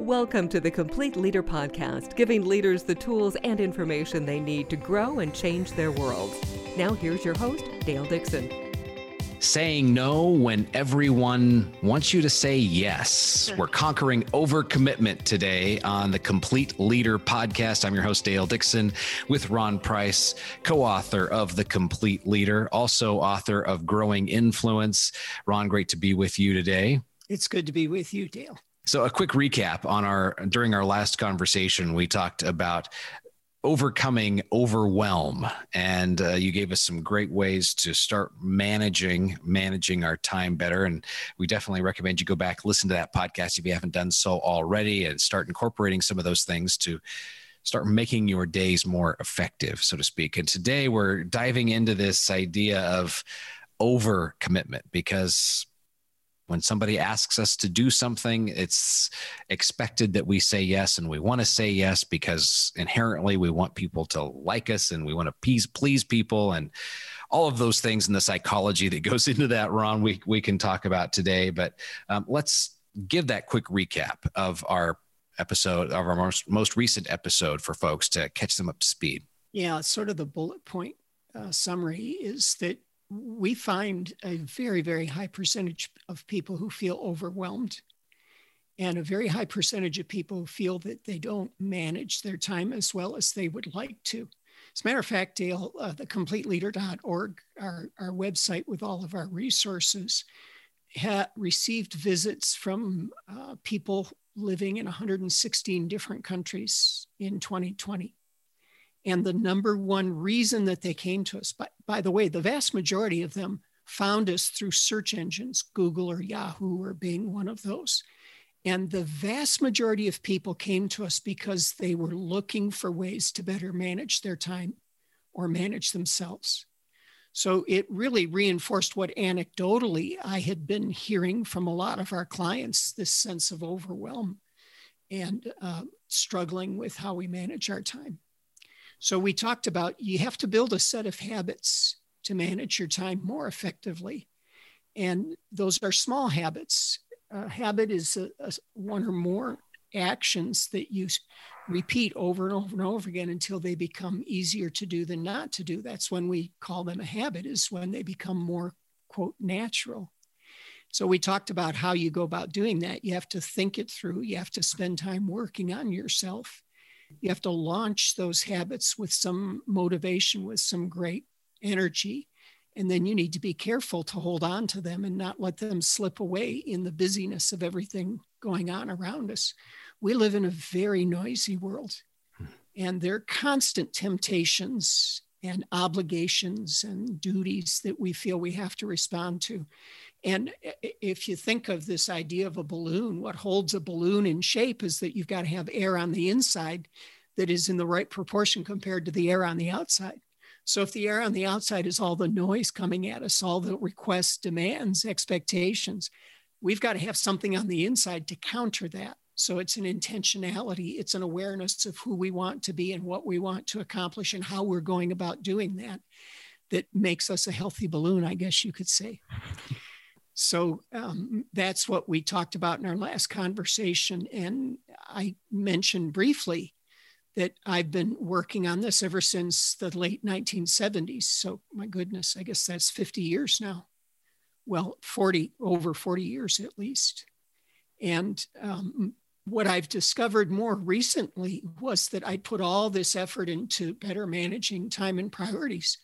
Welcome to the Complete Leader Podcast, giving leaders the tools and information they need to grow and change their worlds. Now, here's your host, Dale Dixon. Saying no when everyone wants you to say yes. We're conquering overcommitment today on the Complete Leader Podcast. I'm your host, Dale Dixon, with Ron Price, co author of The Complete Leader, also author of Growing Influence. Ron, great to be with you today. It's good to be with you, Dale. So, a quick recap on our during our last conversation, we talked about overcoming overwhelm. And uh, you gave us some great ways to start managing managing our time better. And we definitely recommend you go back listen to that podcast if you haven't done so already and start incorporating some of those things to start making your days more effective so to speak. And today we're diving into this idea of over commitment because when somebody asks us to do something, it's expected that we say yes, and we want to say yes because inherently we want people to like us and we want to please please people and all of those things and the psychology that goes into that. Ron, we we can talk about today, but um, let's give that quick recap of our episode of our most most recent episode for folks to catch them up to speed. Yeah, sort of the bullet point uh, summary is that we find a very, very high percentage of people who feel overwhelmed and a very high percentage of people feel that they don't manage their time as well as they would like to. As a matter of fact, Dale, uh, the completeleader.org, our, our website with all of our resources, ha- received visits from uh, people living in 116 different countries in 2020. And the number one reason that they came to us, by, by the way, the vast majority of them found us through search engines, Google or Yahoo or Bing one of those. And the vast majority of people came to us because they were looking for ways to better manage their time or manage themselves. So it really reinforced what anecdotally I had been hearing from a lot of our clients this sense of overwhelm and uh, struggling with how we manage our time. So we talked about you have to build a set of habits to manage your time more effectively. And those are small habits. A habit is a, a, one or more actions that you repeat over and over and over again until they become easier to do than not to do. That's when we call them a habit, is when they become more, quote, natural. So we talked about how you go about doing that. You have to think it through, you have to spend time working on yourself you have to launch those habits with some motivation, with some great energy. And then you need to be careful to hold on to them and not let them slip away in the busyness of everything going on around us. We live in a very noisy world, and there are constant temptations and obligations and duties that we feel we have to respond to. And if you think of this idea of a balloon, what holds a balloon in shape is that you've got to have air on the inside that is in the right proportion compared to the air on the outside. So if the air on the outside is all the noise coming at us, all the requests, demands, expectations, we've got to have something on the inside to counter that. So it's an intentionality, it's an awareness of who we want to be and what we want to accomplish and how we're going about doing that that makes us a healthy balloon, I guess you could say. So um, that's what we talked about in our last conversation. And I mentioned briefly that I've been working on this ever since the late 1970s. So, my goodness, I guess that's 50 years now. Well, 40, over 40 years at least. And um, what I've discovered more recently was that I put all this effort into better managing time and priorities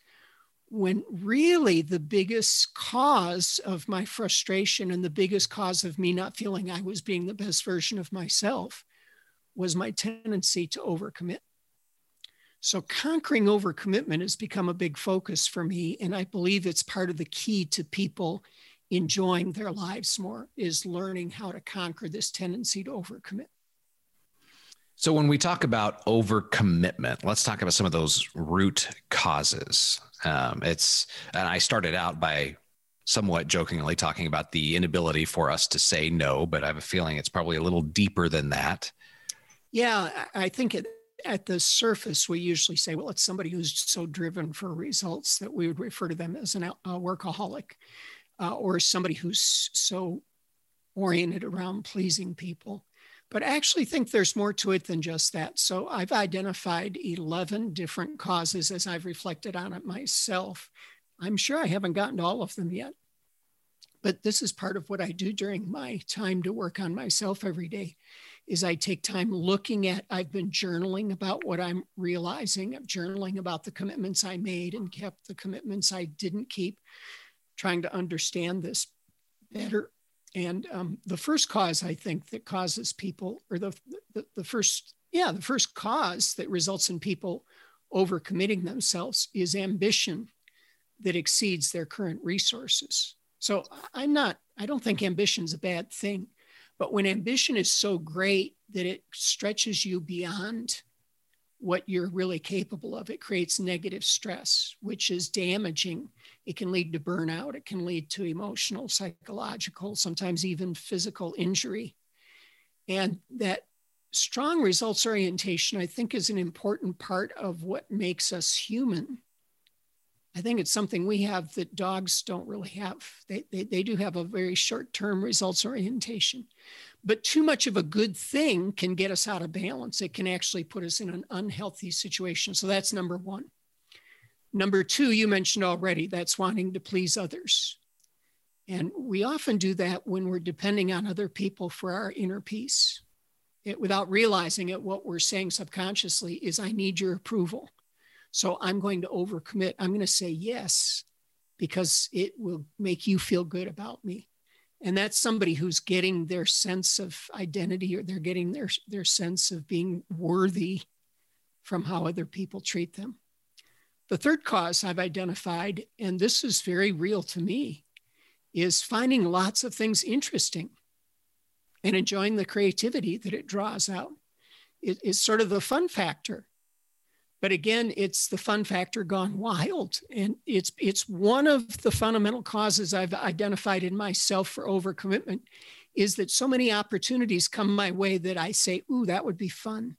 when really the biggest cause of my frustration and the biggest cause of me not feeling I was being the best version of myself was my tendency to overcommit. So, conquering overcommitment has become a big focus for me. And I believe it's part of the key to people enjoying their lives more is learning how to conquer this tendency to overcommit. So, when we talk about overcommitment, let's talk about some of those root causes. Um, it's, and I started out by somewhat jokingly talking about the inability for us to say no, but I have a feeling it's probably a little deeper than that. Yeah, I think it, at the surface, we usually say, well, it's somebody who's so driven for results that we would refer to them as an, a workaholic uh, or somebody who's so oriented around pleasing people. But I actually think there's more to it than just that. So I've identified 11 different causes as I've reflected on it myself. I'm sure I haven't gotten to all of them yet. But this is part of what I do during my time to work on myself every day is I take time looking at I've been journaling about what I'm realizing, I'm journaling about the commitments I made and kept the commitments I didn't keep, trying to understand this better and um, the first cause I think that causes people, or the, the, the first, yeah, the first cause that results in people overcommitting themselves is ambition that exceeds their current resources. So I'm not, I don't think ambition is a bad thing. But when ambition is so great that it stretches you beyond what you're really capable of, it creates negative stress, which is damaging it can lead to burnout. It can lead to emotional, psychological, sometimes even physical injury. And that strong results orientation, I think, is an important part of what makes us human. I think it's something we have that dogs don't really have. They, they, they do have a very short term results orientation. But too much of a good thing can get us out of balance. It can actually put us in an unhealthy situation. So that's number one. Number two, you mentioned already, that's wanting to please others. And we often do that when we're depending on other people for our inner peace. It, without realizing it, what we're saying subconsciously is, I need your approval. So I'm going to overcommit. I'm going to say yes because it will make you feel good about me. And that's somebody who's getting their sense of identity or they're getting their, their sense of being worthy from how other people treat them. The third cause I've identified, and this is very real to me, is finding lots of things interesting and enjoying the creativity that it draws out. It, it's sort of the fun factor. But again, it's the fun factor gone wild. And it's, it's one of the fundamental causes I've identified in myself for overcommitment is that so many opportunities come my way that I say, ooh, that would be fun.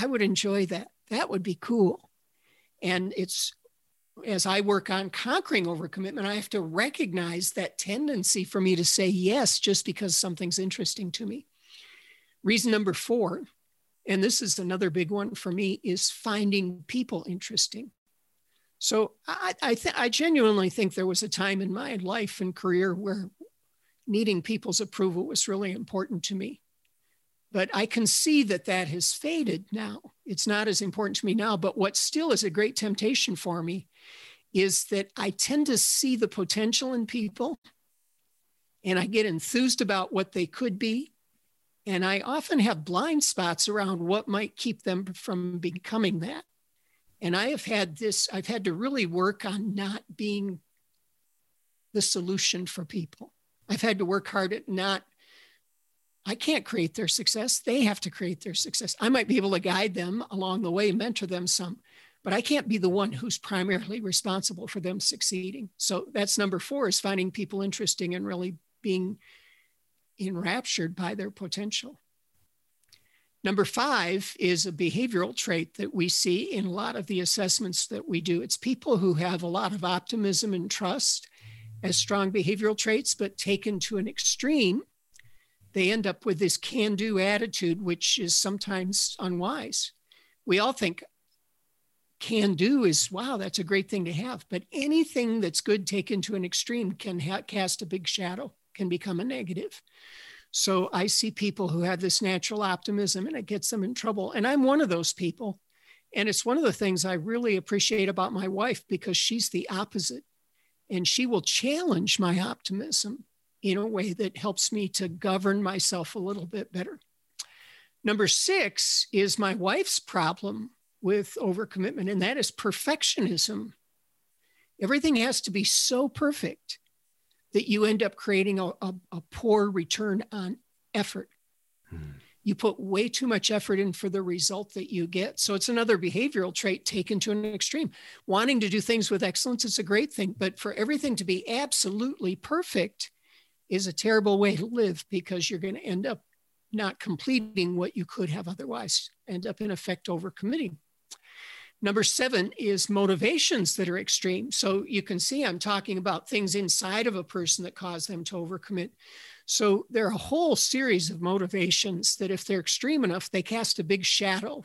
I would enjoy that. That would be cool. And it's as I work on conquering overcommitment, I have to recognize that tendency for me to say yes just because something's interesting to me. Reason number four, and this is another big one for me, is finding people interesting. So I, I, th- I genuinely think there was a time in my life and career where needing people's approval was really important to me. But I can see that that has faded now. It's not as important to me now. But what still is a great temptation for me is that I tend to see the potential in people and I get enthused about what they could be. And I often have blind spots around what might keep them from becoming that. And I have had this, I've had to really work on not being the solution for people. I've had to work hard at not I can't create their success. They have to create their success. I might be able to guide them along the way, mentor them some, but I can't be the one who's primarily responsible for them succeeding. So that's number four is finding people interesting and really being enraptured by their potential. Number five is a behavioral trait that we see in a lot of the assessments that we do. It's people who have a lot of optimism and trust as strong behavioral traits, but taken to an extreme, they end up with this can do attitude, which is sometimes unwise. We all think can do is, wow, that's a great thing to have. But anything that's good taken to an extreme can ha- cast a big shadow, can become a negative. So I see people who have this natural optimism and it gets them in trouble. And I'm one of those people. And it's one of the things I really appreciate about my wife because she's the opposite. And she will challenge my optimism in a way that helps me to govern myself a little bit better. Number six is my wife's problem with overcommitment, and that is perfectionism. Everything has to be so perfect that you end up creating a, a, a poor return on effort. Hmm. You put way too much effort in for the result that you get. So it's another behavioral trait taken to an extreme. Wanting to do things with excellence is a great thing, but for everything to be absolutely perfect, is a terrible way to live because you're going to end up not completing what you could have otherwise, end up in effect overcommitting. Number seven is motivations that are extreme. So you can see I'm talking about things inside of a person that cause them to overcommit. So there are a whole series of motivations that, if they're extreme enough, they cast a big shadow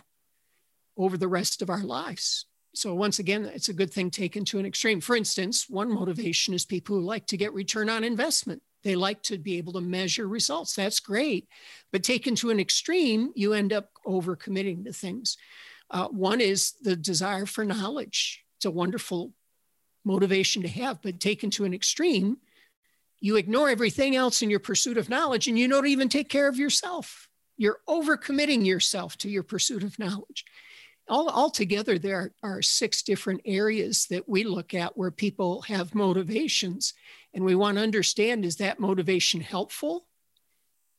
over the rest of our lives. So, once again, it's a good thing taken to an extreme. For instance, one motivation is people who like to get return on investment. They like to be able to measure results. That's great. But taken to an extreme, you end up overcommitting to things. Uh, one is the desire for knowledge. It's a wonderful motivation to have, but taken to an extreme, you ignore everything else in your pursuit of knowledge and you don't even take care of yourself. You're overcommitting yourself to your pursuit of knowledge. All, altogether, there are six different areas that we look at where people have motivations. And we want to understand is that motivation helpful?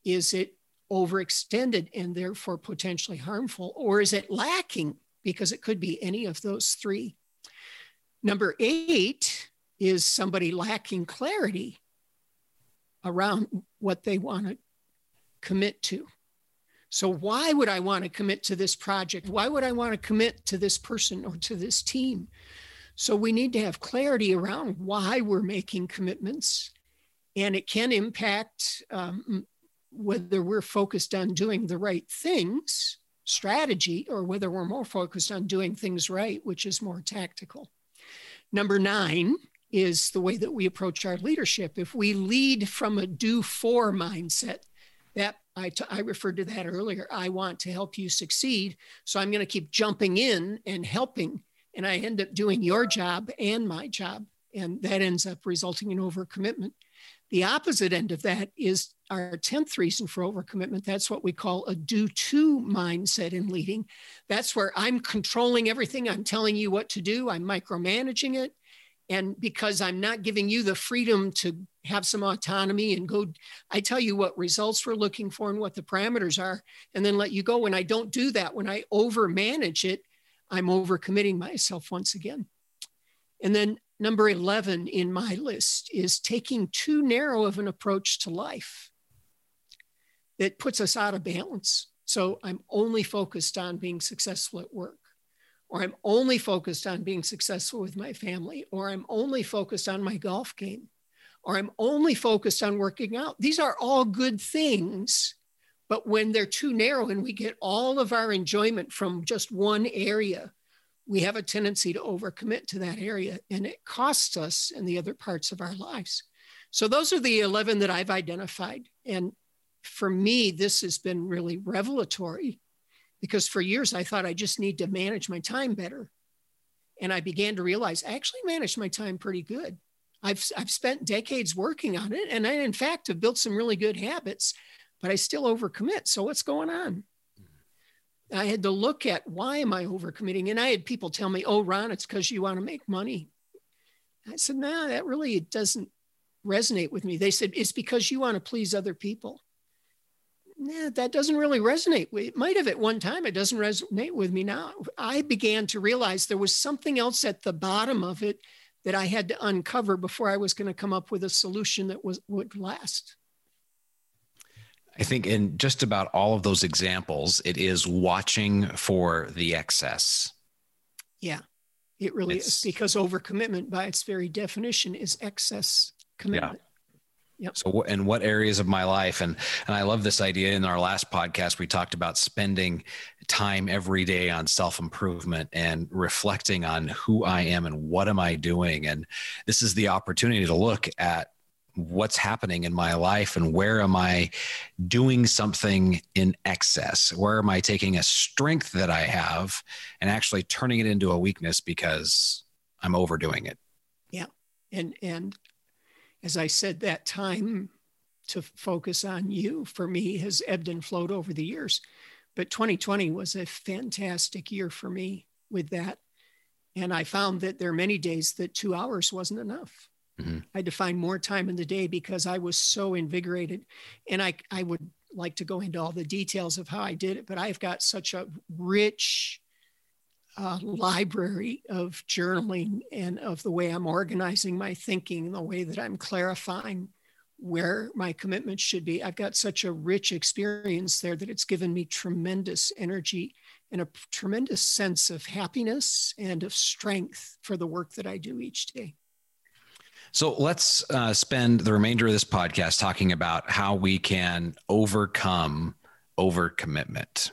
Is it overextended and therefore potentially harmful? Or is it lacking? Because it could be any of those three. Number eight is somebody lacking clarity around what they want to commit to. So, why would I want to commit to this project? Why would I want to commit to this person or to this team? So, we need to have clarity around why we're making commitments. And it can impact um, whether we're focused on doing the right things, strategy, or whether we're more focused on doing things right, which is more tactical. Number nine is the way that we approach our leadership. If we lead from a do for mindset, that I, t- I referred to that earlier. I want to help you succeed. So I'm going to keep jumping in and helping. And I end up doing your job and my job. And that ends up resulting in overcommitment. The opposite end of that is our 10th reason for overcommitment. That's what we call a do to mindset in leading. That's where I'm controlling everything. I'm telling you what to do, I'm micromanaging it. And because I'm not giving you the freedom to have some autonomy and go, I tell you what results we're looking for and what the parameters are, and then let you go. When I don't do that, when I overmanage it, I'm overcommitting myself once again. And then number 11 in my list is taking too narrow of an approach to life that puts us out of balance. So I'm only focused on being successful at work, or I'm only focused on being successful with my family, or I'm only focused on my golf game, or I'm only focused on working out. These are all good things. But when they're too narrow and we get all of our enjoyment from just one area, we have a tendency to overcommit to that area and it costs us in the other parts of our lives. So those are the 11 that I've identified. And for me, this has been really revelatory because for years I thought I just need to manage my time better. And I began to realize I actually manage my time pretty good. I've, I've spent decades working on it. And I, in fact, have built some really good habits, but I still overcommit. So what's going on? I had to look at why am I overcommitting? And I had people tell me, oh, Ron, it's because you want to make money. I said, no, nah, that really doesn't resonate with me. They said, it's because you want to please other people nah, that doesn't really resonate. It might have at one time. It doesn't resonate with me now. I began to realize there was something else at the bottom of it that I had to uncover before I was going to come up with a solution that was would last. I think in just about all of those examples, it is watching for the excess. Yeah, it really it's, is because overcommitment, by its very definition, is excess commitment. Yeah. Yep. So, in what areas of my life, and and I love this idea. In our last podcast, we talked about spending time every day on self improvement and reflecting on who I am and what am I doing. And this is the opportunity to look at what's happening in my life and where am I doing something in excess? Where am I taking a strength that I have and actually turning it into a weakness because I'm overdoing it? Yeah. And and as I said, that time to focus on you for me has ebbed and flowed over the years. But 2020 was a fantastic year for me with that. And I found that there are many days that two hours wasn't enough. Mm-hmm. I had to find more time in the day because I was so invigorated. And I, I would like to go into all the details of how I did it, but I've got such a rich uh, library of journaling and of the way I'm organizing my thinking, the way that I'm clarifying where my commitment should be. I've got such a rich experience there that it's given me tremendous energy and a tremendous sense of happiness and of strength for the work that I do each day. So let's uh, spend the remainder of this podcast talking about how we can overcome overcommitment.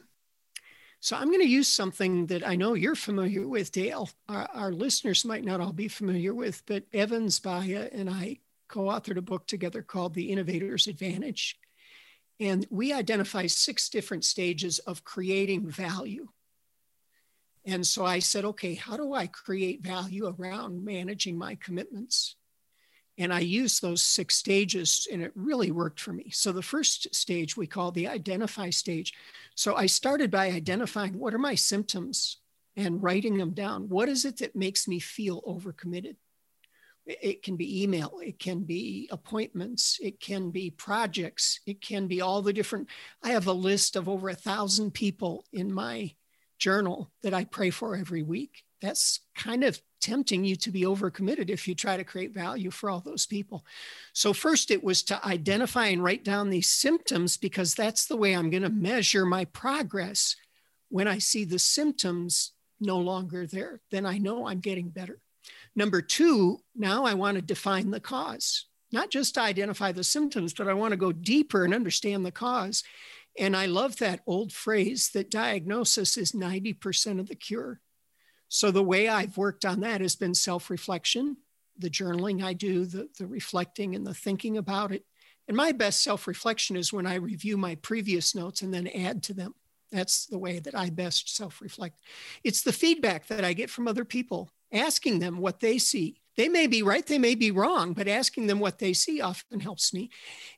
So I'm going to use something that I know you're familiar with, Dale. Our, our listeners might not all be familiar with, but Evans Zbaya and I co-authored a book together called The Innovator's Advantage. And we identify six different stages of creating value. And so I said, okay, how do I create value around managing my commitments? And I used those six stages and it really worked for me. So the first stage we call the identify stage. So I started by identifying what are my symptoms and writing them down. What is it that makes me feel overcommitted? It can be email, it can be appointments, it can be projects, it can be all the different. I have a list of over a thousand people in my journal that I pray for every week. That's kind of tempting you to be overcommitted if you try to create value for all those people. So, first, it was to identify and write down these symptoms because that's the way I'm going to measure my progress. When I see the symptoms no longer there, then I know I'm getting better. Number two, now I want to define the cause, not just to identify the symptoms, but I want to go deeper and understand the cause. And I love that old phrase that diagnosis is 90% of the cure. So the way I've worked on that has been self reflection, the journaling I do, the, the reflecting and the thinking about it. And my best self reflection is when I review my previous notes and then add to them. That's the way that I best self reflect. It's the feedback that I get from other people, asking them what they see. They may be right, they may be wrong, but asking them what they see often helps me.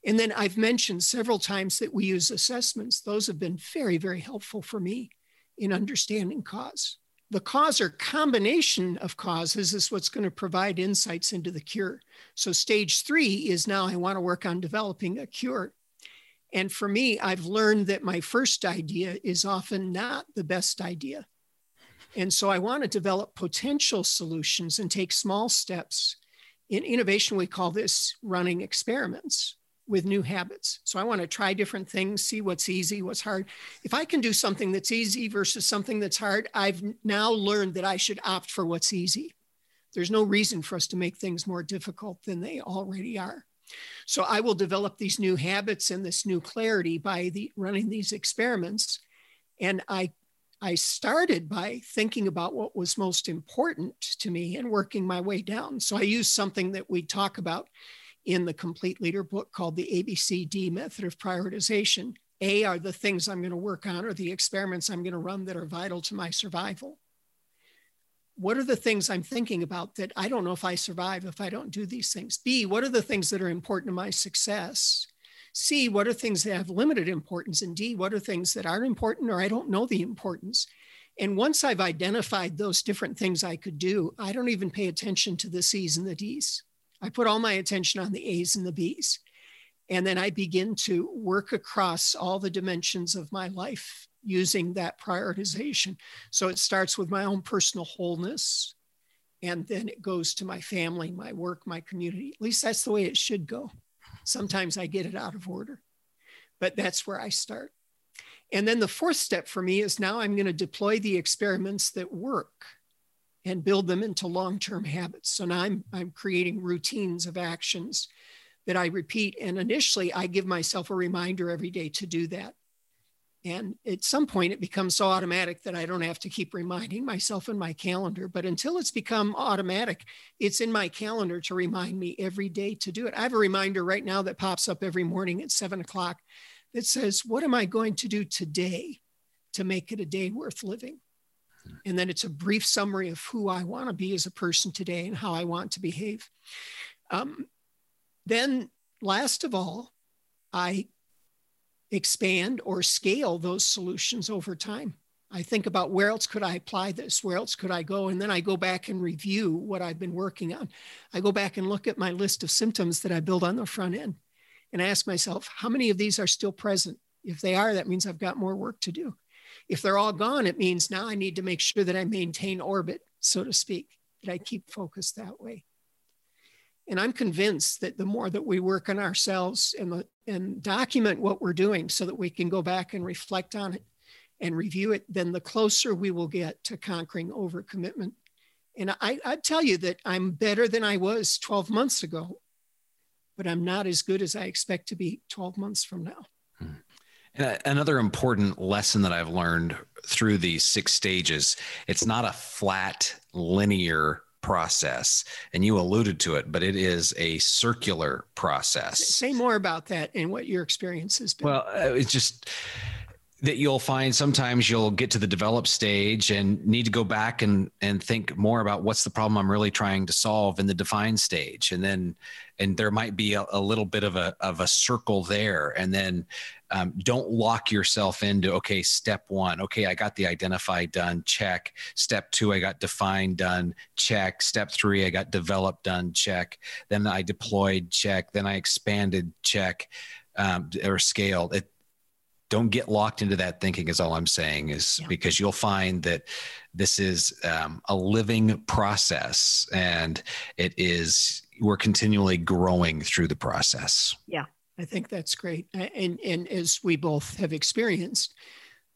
And then I've mentioned several times that we use assessments. Those have been very, very helpful for me in understanding cause the cause or combination of causes is what's going to provide insights into the cure. So, stage three is now I want to work on developing a cure. And for me, I've learned that my first idea is often not the best idea. And so I want to develop potential solutions and take small steps. In innovation, we call this running experiments with new habits. So I want to try different things, see what's easy, what's hard. If I can do something that's easy versus something that's hard, I've now learned that I should opt for what's easy. There's no reason for us to make things more difficult than they already are. So I will develop these new habits and this new clarity by the, running these experiments. And I I started by thinking about what was most important to me and working my way down. So I used something that we talk about in the Complete Leader book called the ABCD method of prioritization. A are the things I'm going to work on or the experiments I'm going to run that are vital to my survival. What are the things I'm thinking about that I don't know if I survive if I don't do these things? B, what are the things that are important to my success? C, what are things that have limited importance? And D, what are things that aren't important or I don't know the importance? And once I've identified those different things I could do, I don't even pay attention to the C's and the D's. I put all my attention on the A's and the B's. And then I begin to work across all the dimensions of my life using that prioritization. So it starts with my own personal wholeness, and then it goes to my family, my work, my community. At least that's the way it should go. Sometimes I get it out of order, but that's where I start. And then the fourth step for me is now I'm going to deploy the experiments that work and build them into long-term habits. So now I'm, I'm creating routines of actions that I repeat. And initially I give myself a reminder every day to do that. And at some point it becomes so automatic that I don't have to keep reminding myself in my calendar. But until it's become automatic, it's in my calendar to remind me every day to do it. I have a reminder right now that pops up every morning at seven o'clock that says, What am I going to do today to make it a day worth living? And then it's a brief summary of who I want to be as a person today and how I want to behave. Um, then, last of all, I expand or scale those solutions over time. I think about where else could I apply this? Where else could I go? And then I go back and review what I've been working on. I go back and look at my list of symptoms that I build on the front end and I ask myself, how many of these are still present? If they are, that means I've got more work to do. If they're all gone, it means now I need to make sure that I maintain orbit, so to speak, that I keep focused that way. And I'm convinced that the more that we work on ourselves and, the, and document what we're doing so that we can go back and reflect on it and review it, then the closer we will get to conquering overcommitment And I, I tell you that I'm better than I was 12 months ago, but I'm not as good as I expect to be 12 months from now. Hmm. And another important lesson that I've learned through these six stages, it's not a flat linear process. And you alluded to it, but it is a circular process. Say more about that and what your experience has been. Well, uh, it's just that you'll find sometimes you'll get to the develop stage and need to go back and and think more about what's the problem I'm really trying to solve in the define stage. And then and there might be a, a little bit of a of a circle there. And then um, don't lock yourself into okay step one okay I got the identify done check. Step two I got define done check. Step three I got develop done check. Then I deployed check. Then I expanded check um, or scaled. It don't get locked into that thinking is all i'm saying is yeah. because you'll find that this is um, a living process and it is we're continually growing through the process. Yeah. I think that's great. And and as we both have experienced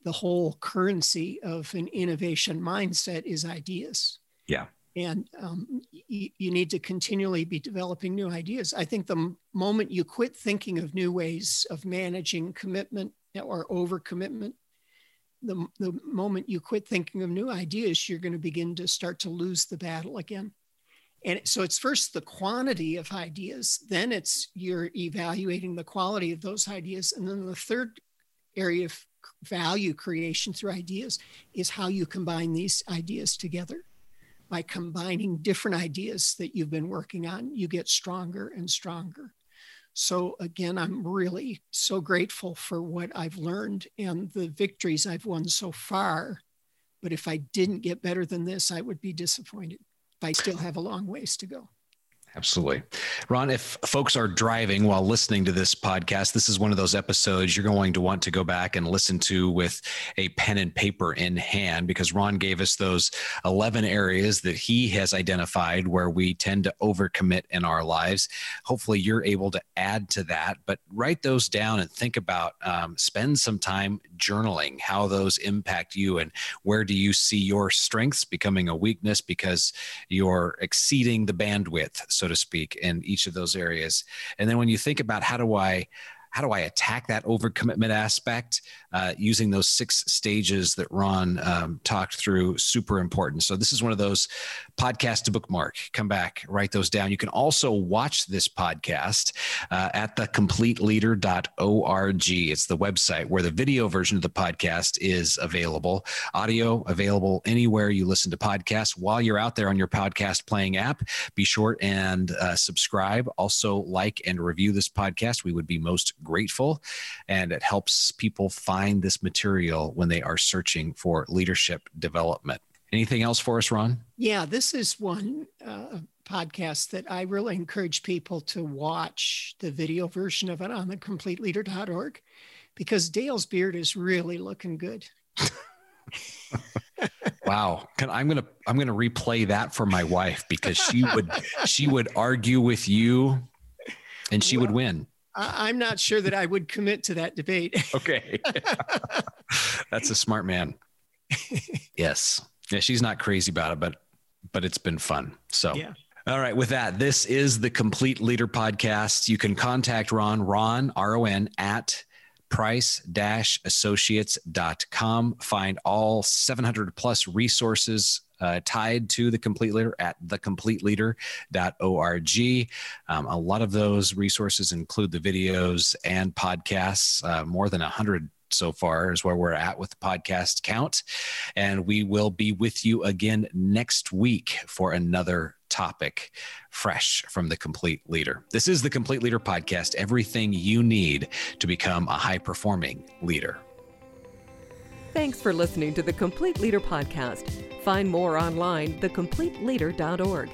the whole currency of an innovation mindset is ideas. Yeah. And um, you, you need to continually be developing new ideas. I think the moment you quit thinking of new ways of managing commitment or overcommitment, the, the moment you quit thinking of new ideas, you're going to begin to start to lose the battle again. And so it's first the quantity of ideas, then it's you're evaluating the quality of those ideas. And then the third area of value creation through ideas is how you combine these ideas together. By combining different ideas that you've been working on, you get stronger and stronger. So, again, I'm really so grateful for what I've learned and the victories I've won so far. But if I didn't get better than this, I would be disappointed. I still have a long ways to go. Absolutely. Ron, if folks are driving while listening to this podcast, this is one of those episodes you're going to want to go back and listen to with a pen and paper in hand because Ron gave us those 11 areas that he has identified where we tend to overcommit in our lives. Hopefully, you're able to add to that, but write those down and think about, um, spend some time journaling how those impact you and where do you see your strengths becoming a weakness because you're exceeding the bandwidth to speak, in each of those areas. And then when you think about how do I how do I attack that overcommitment aspect? Uh, using those six stages that Ron um, talked through, super important. So, this is one of those podcasts to bookmark. Come back, write those down. You can also watch this podcast uh, at thecompleteleader.org. It's the website where the video version of the podcast is available, audio available anywhere you listen to podcasts. While you're out there on your podcast playing app, be sure and uh, subscribe. Also, like and review this podcast. We would be most grateful. And it helps people find find this material when they are searching for leadership development. Anything else for us, Ron? Yeah, this is one uh, podcast that I really encourage people to watch the video version of it on the completeleader.org because Dale's beard is really looking good. wow Can, i'm gonna i'm gonna replay that for my wife because she would she would argue with you and she well, would win I, am not sure that I would commit to that debate. okay. That's a smart man. yes. Yeah, she's not crazy about it, but but it's been fun. So yeah. All right. With that, this is the Complete Leader Podcast. You can contact Ron, Ron, R O N, at price associates.com. Find all 700 plus resources uh, tied to the complete leader at thecompleteleader.org. Um, a lot of those resources include the videos and podcasts, uh, more than 100 so far is where we're at with the podcast count. And we will be with you again next week for another topic fresh from the complete leader. This is the complete leader podcast, everything you need to become a high performing leader. Thanks for listening to the Complete Leader Podcast. Find more online, thecompleteleader.org.